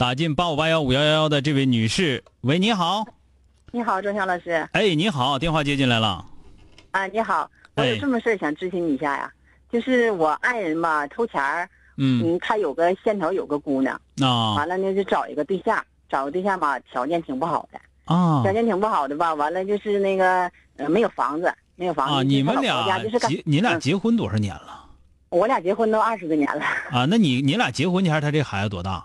打进八五八幺五幺幺幺的这位女士，喂，你好，你好，钟强老师。哎，你好，电话接进来了。啊，你好，我有这么事儿想咨询你一下呀，就是我爱人吧偷钱儿，嗯，他有个县头有个姑娘，啊完了呢就找一个对象，找个对象吧条件挺不好的，啊条件挺不好的吧，完了就是那个呃没有房子，没有房子。啊，你们俩结，你俩嗯结婚多少年了？我俩结婚都二十多年了，啊，那你你俩结婚前他这孩子多大？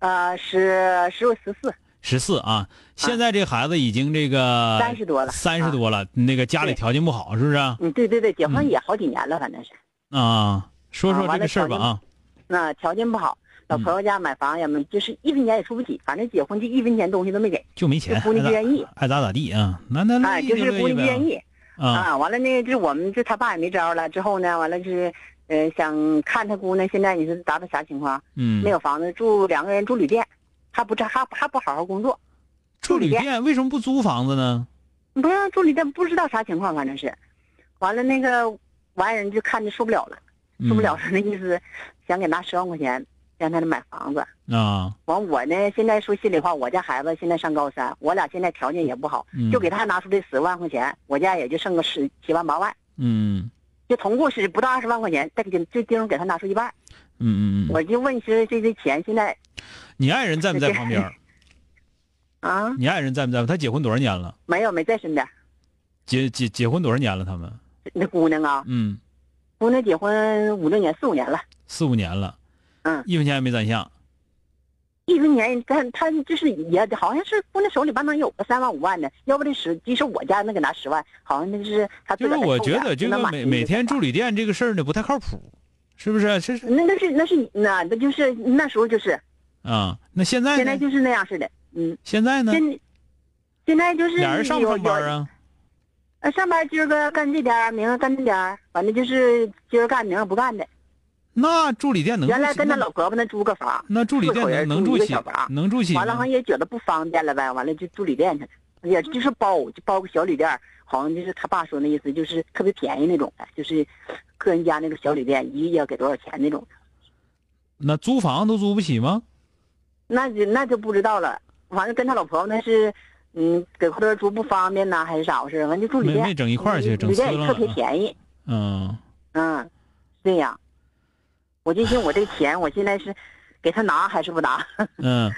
呃，十十十四。十四啊，现在这孩子已经这个三十多了，三十多了，那个家里条件不好，是不是啊？嗯，对对对，结婚嗯。也好几年了，反正是，啊，说说这个事儿吧啊，那条件不好，老嗯。朋友家买房也没，就是一分钱也出不起，反正结婚就一分钱东西都没给，就没钱，这姑娘爱咋就愿意爱咋咋地啊，那那那哎，就是姑娘不愿意意。啊。啊，完了那个，就是我们这他爸也没招了，之后呢，完了就是，呃，想看他姑娘现在你是达到啥情况？嗯，没有房子住，两个人住旅店，还不这还还不好好工作，住旅旅店。店为什么不租房子呢？不是住旅店不知道啥情况，反正是，完了那个完人就看着受不了了，受不了了，那意思想给拿十万块钱让他买房子。嗯啊，完我呢，现在说心里话，我家孩子现在上高三，我俩现在条件也不好，嗯。就给他拿出这十万块钱，我家也就剩个十七万八万。嗯就总共是不到二十万块钱，再给这丁给他拿出一半，嗯嗯嗯，我就问是这这钱现在你爱人在不在旁边？啊你爱人在不在？他结婚多少年了？没有没在身边，结结结婚多少年了？他们那姑娘啊，嗯，姑娘结婚五六年四五年了，四五年了，嗯，一分钱也没攒下。一分年他他就是也好像是姑娘手里边能有个三万五万的，要不这十即使我家那给拿十万，好像那是他自就是我个儿再凑点觉得这个每每天住旅店这个事儿呢不太靠谱，是不是？这是那那是那是那那就是那时候就是啊，那现在呢？现在就是那样似的，嗯，现在呢？现现在就是俩人上不上班？啊？呃，上班今儿个干这点儿，明儿干那点儿，反正就是今儿干明儿不干的。那住旅店能原来跟他老婆婆那租个房，那住旅店能能住起能住起完了好像也觉得不方便了呗，完了就住旅店去了，也就是包就包个小旅店，好像就是他爸说那意思，就是特别便宜那种的，就是个人家那个小旅店一个月要给多少钱那种的，那租房都租不起吗？那就那就不知道了。反正跟他老婆婆那是，嗯，给后头住不方便呐，还是咋回事？完就住旅店，没没整一块儿去，整旅店也特别啊。便宜。嗯，嗯，这样，我就寻我这钱，我现在是给他拿还是不拿？嗯，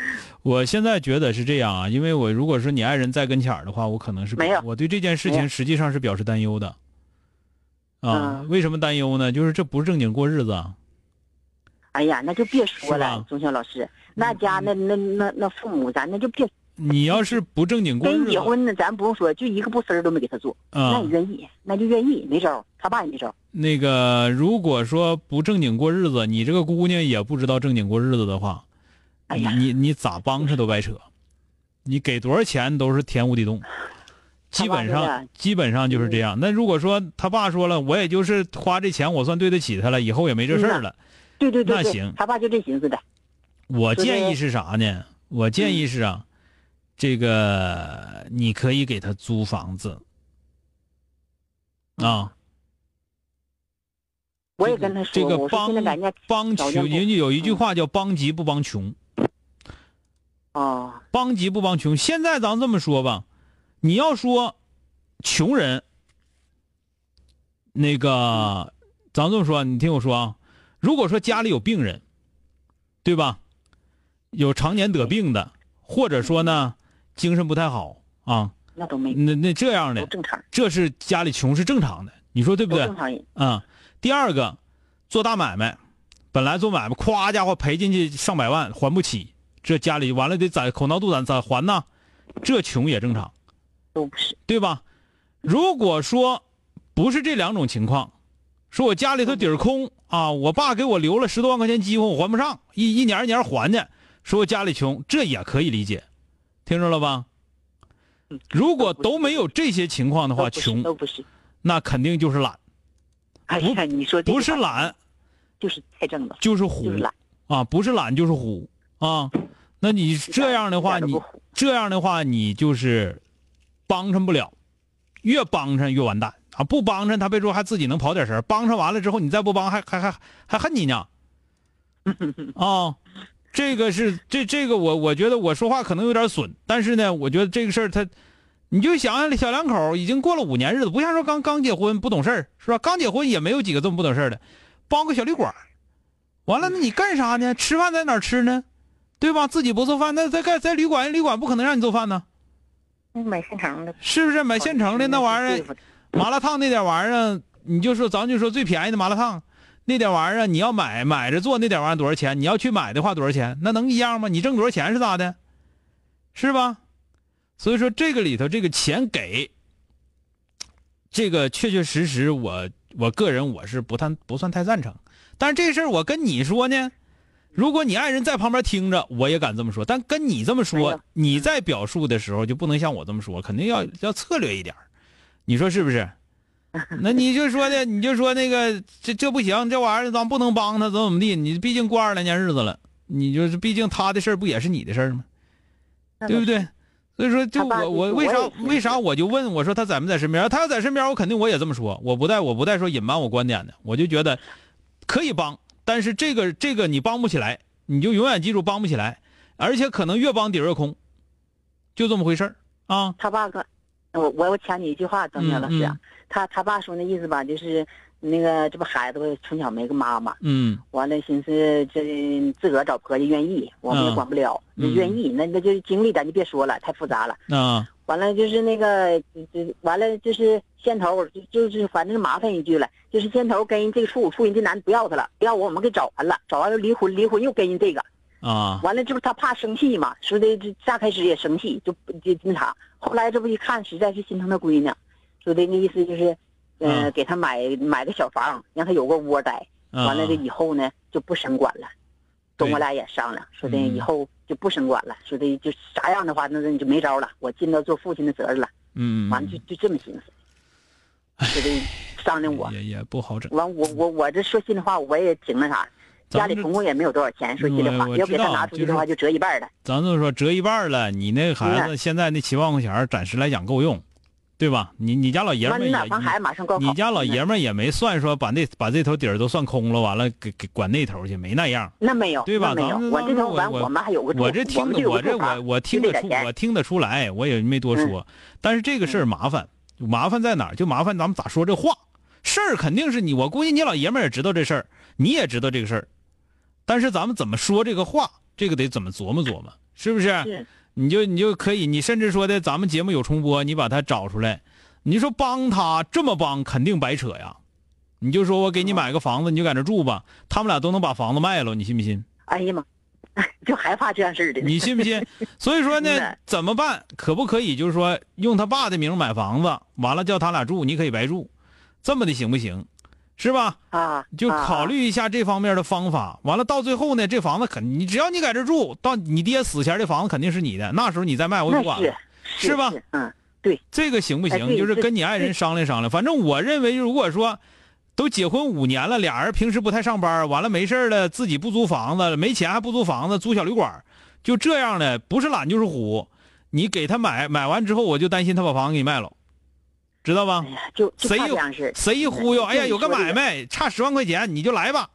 我现在觉得是这样啊，因为我如果说你爱人在跟前儿的话，我可能是没有我对这件事情实际上是表示担忧的。啊，嗯为什么担忧呢？就是这不是正经过日子啊。哎呀，那就别说了，钟晓老师，那家那那那那父母，咱那就别你要是不正经过跟日子，结婚呢，咱不用说，就一个不丝儿都没给他做，那啊你，愿意，那就愿意，没招儿，他爸也没招儿。那个如果说不正经过日子，你这个姑娘也不知道正经过日子的话，你你你咋帮她都白扯，你给多少钱都是天无底洞，基本上基本上就是这样。那如果说他爸说了，我也就是花这钱，我算对得起他了，以后也没这事儿了。对对对对那行，他爸就这寻思的。我建议是啥呢？我建议是啊，这个你可以给他租房子啊。我也跟他说这个过，我说现在咱家帮穷，人家有一句嗯话叫“帮急不帮穷”，哦，帮急不帮穷。现在咱这么说吧，你要说穷人，那个咱这么说，你听我说啊，如果说家里有病人，对吧？有常年得病的，或者说呢精神不太好啊，那都没那那这样的，正常，这是家里穷是正常的，你说对不对都正？常人。啊、第二个，做大买卖，本来做买卖，咵家伙赔进去上百万还不起，这家里完了得攒口闹肚攒咋还呢？这穷也正常，都不是，对吧？如果说不是这两种情况，说我家里头底儿空啊，我爸给我留了十多万块钱积分，我还不上，一一年一年还去，说我家里穷，这也可以理解，听着了吧？嗯如果都没有这些情况的话，穷都不是。那肯定就是懒，哎呀，你说这不，是懒就是太正了，就是虎就是懒。啊，不是懒就是虎啊。那你这样的话，你这样的话，你就是帮衬不了，越帮衬越完蛋啊！不帮衬他，别说还自己能跑点神儿帮衬完了之后，你再不帮，还还还还恨你呢。啊，这个是这这个我我觉得我说话可能有点损，但是呢，我觉得这个事儿他，你就想想小两口已经过了五年日子，不像说刚刚结婚不懂事儿是吧？刚结婚也没有几个这么不懂事儿的，包个小旅馆，完了那你干啥呢？吃饭在哪儿吃呢？对吧？自己不做饭，那在干在旅馆，旅馆不可能让你做饭呢，那买现成的，是不是？买现成的那玩意儿，儿，麻辣烫那点玩意儿，你就说咱就说最便宜的麻辣烫，那点玩意儿你要买买着做那点玩意儿多少钱？你要去买的话多少钱？那能一样吗？你挣多少钱是咋的？是吧？所以说这个里头这个钱给，这个确确实实我我个人我是不太不算太赞成，但是这事儿我跟你说呢。如果你爱人在旁边听着，我也敢这么说。但跟你这么说，你在表述的时候就不能像我这么说，肯定要要策略一点你说是不是？那你就说的，你就说那个这这不行，这玩意儿咱不能帮他，怎么怎么地？你毕竟过二十来年日子了，你就是毕竟他的事儿不也是你的事儿吗？对不？对？所以说，就我我为啥为啥我就问我说他在没在身边？他要在身边，我肯定我也这么说，我不带我不带说隐瞒我观点的，我就觉得可以帮，但是这个这个你帮不起来，你就永远记住帮不起来，而且可能越帮底儿越空，就这么回事儿啊。他爸个，我我我抢你一句话，张明老师啊嗯，他他爸说那意思吧，就是那个这不孩子从小没个妈妈，嗯。完了寻思这自个儿找婆家愿意，我们也嗯。管不了，嗯。愿意那那就经历咱就别说了，太复杂了。啊完了就是那个，完了就是先头，就就是反正麻烦一句了，就是先头跟人这个处处人这男的不要他了，不要我，我们给找完了，找完了离婚，离婚又跟人这个，啊。完了这不他怕生气嘛，说的这乍开始也生气，就就那啥，后来这不一看实在是心疼他闺女，说的那意思就是，呃，嗯给他买买个小房，让他有个窝待，啊！完了这以后呢就不生管了，跟我俩也商量，说的嗯以后就不生管了，说的就啥样的话，那你就没招了，我尽到做父亲的责任了。嗯，完了就就这么寻思，说的商量我。也也不好整。完我我我这说心里话，我也挺那啥，家里总共也没有多少钱。说心里话要给他拿出去的话，就折一半了。咱就说折一半了，你那个孩子现在那七万块钱暂时来讲够用，对吧？你你家老爷们儿。你家老爷们儿也没算说把那把这头底儿都算空了，完了给给管那头去，没那样。那没有，对吧那没有咱们。我这头完，我我们还有个我这听我这我我听得出我听得出来，我也没多说。但是这个事儿麻烦，麻烦在哪儿？就麻烦咱们咋说这话。事儿肯定是你，我估计你老爷们儿也知道这事儿，你也知道这个事儿，但是咱们怎么说这个话，这个得怎么琢磨琢磨，是不是？是你就你就可以，你甚至说的咱们节目有重播，你把它找出来，你说帮他这么帮，肯定白扯呀。你就说我给你买个房子，你就在那住吧，他们俩都能把房子卖了，你信不信？哎呀妈，就害怕这样事儿的。你信不信？所以说呢，怎么办？可不可以就是说用他爸的名买房子，完了叫他俩住，你可以白住，这么的行不行？是吧？啊？就啊考虑一下这方面的方法。完了到最后呢，这房子肯你只要你在这住，到你爹死前这房子肯定是你的，那时候你再卖我就不管了。是吧嗯，对这个行不行？哎就是跟你爱人商量商量。反正我认为，如果说都结婚五年了，俩人平时不太上班，完了没事儿了，自己不租房子，没钱还不租房子，租小旅馆，就这样的，不是懒就是虎。你给他买，买完之后，我就担心他把房子给你卖了，知道吧？就谁谁一忽悠哎呀有个买卖差十万块钱你就来吧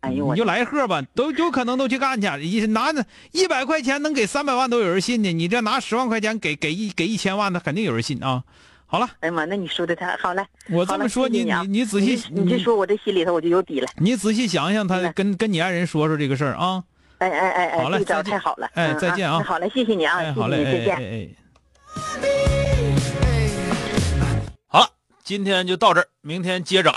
哎呦你就来贺吧都有可能都去干去一拿那一百块钱能给三百万都有人信呢你这拿十万块钱给给一给一千万的肯定有人信啊。好了哎呀妈那你说的他好了我这么说你你你仔细你这说我这心里头我就有底了你仔细想想他跟跟你爱人说说这个事啊。哎哎哎哎你找太好了哎再见啊好嘞谢谢你啊好嘞再见今天就到这儿，明天接着。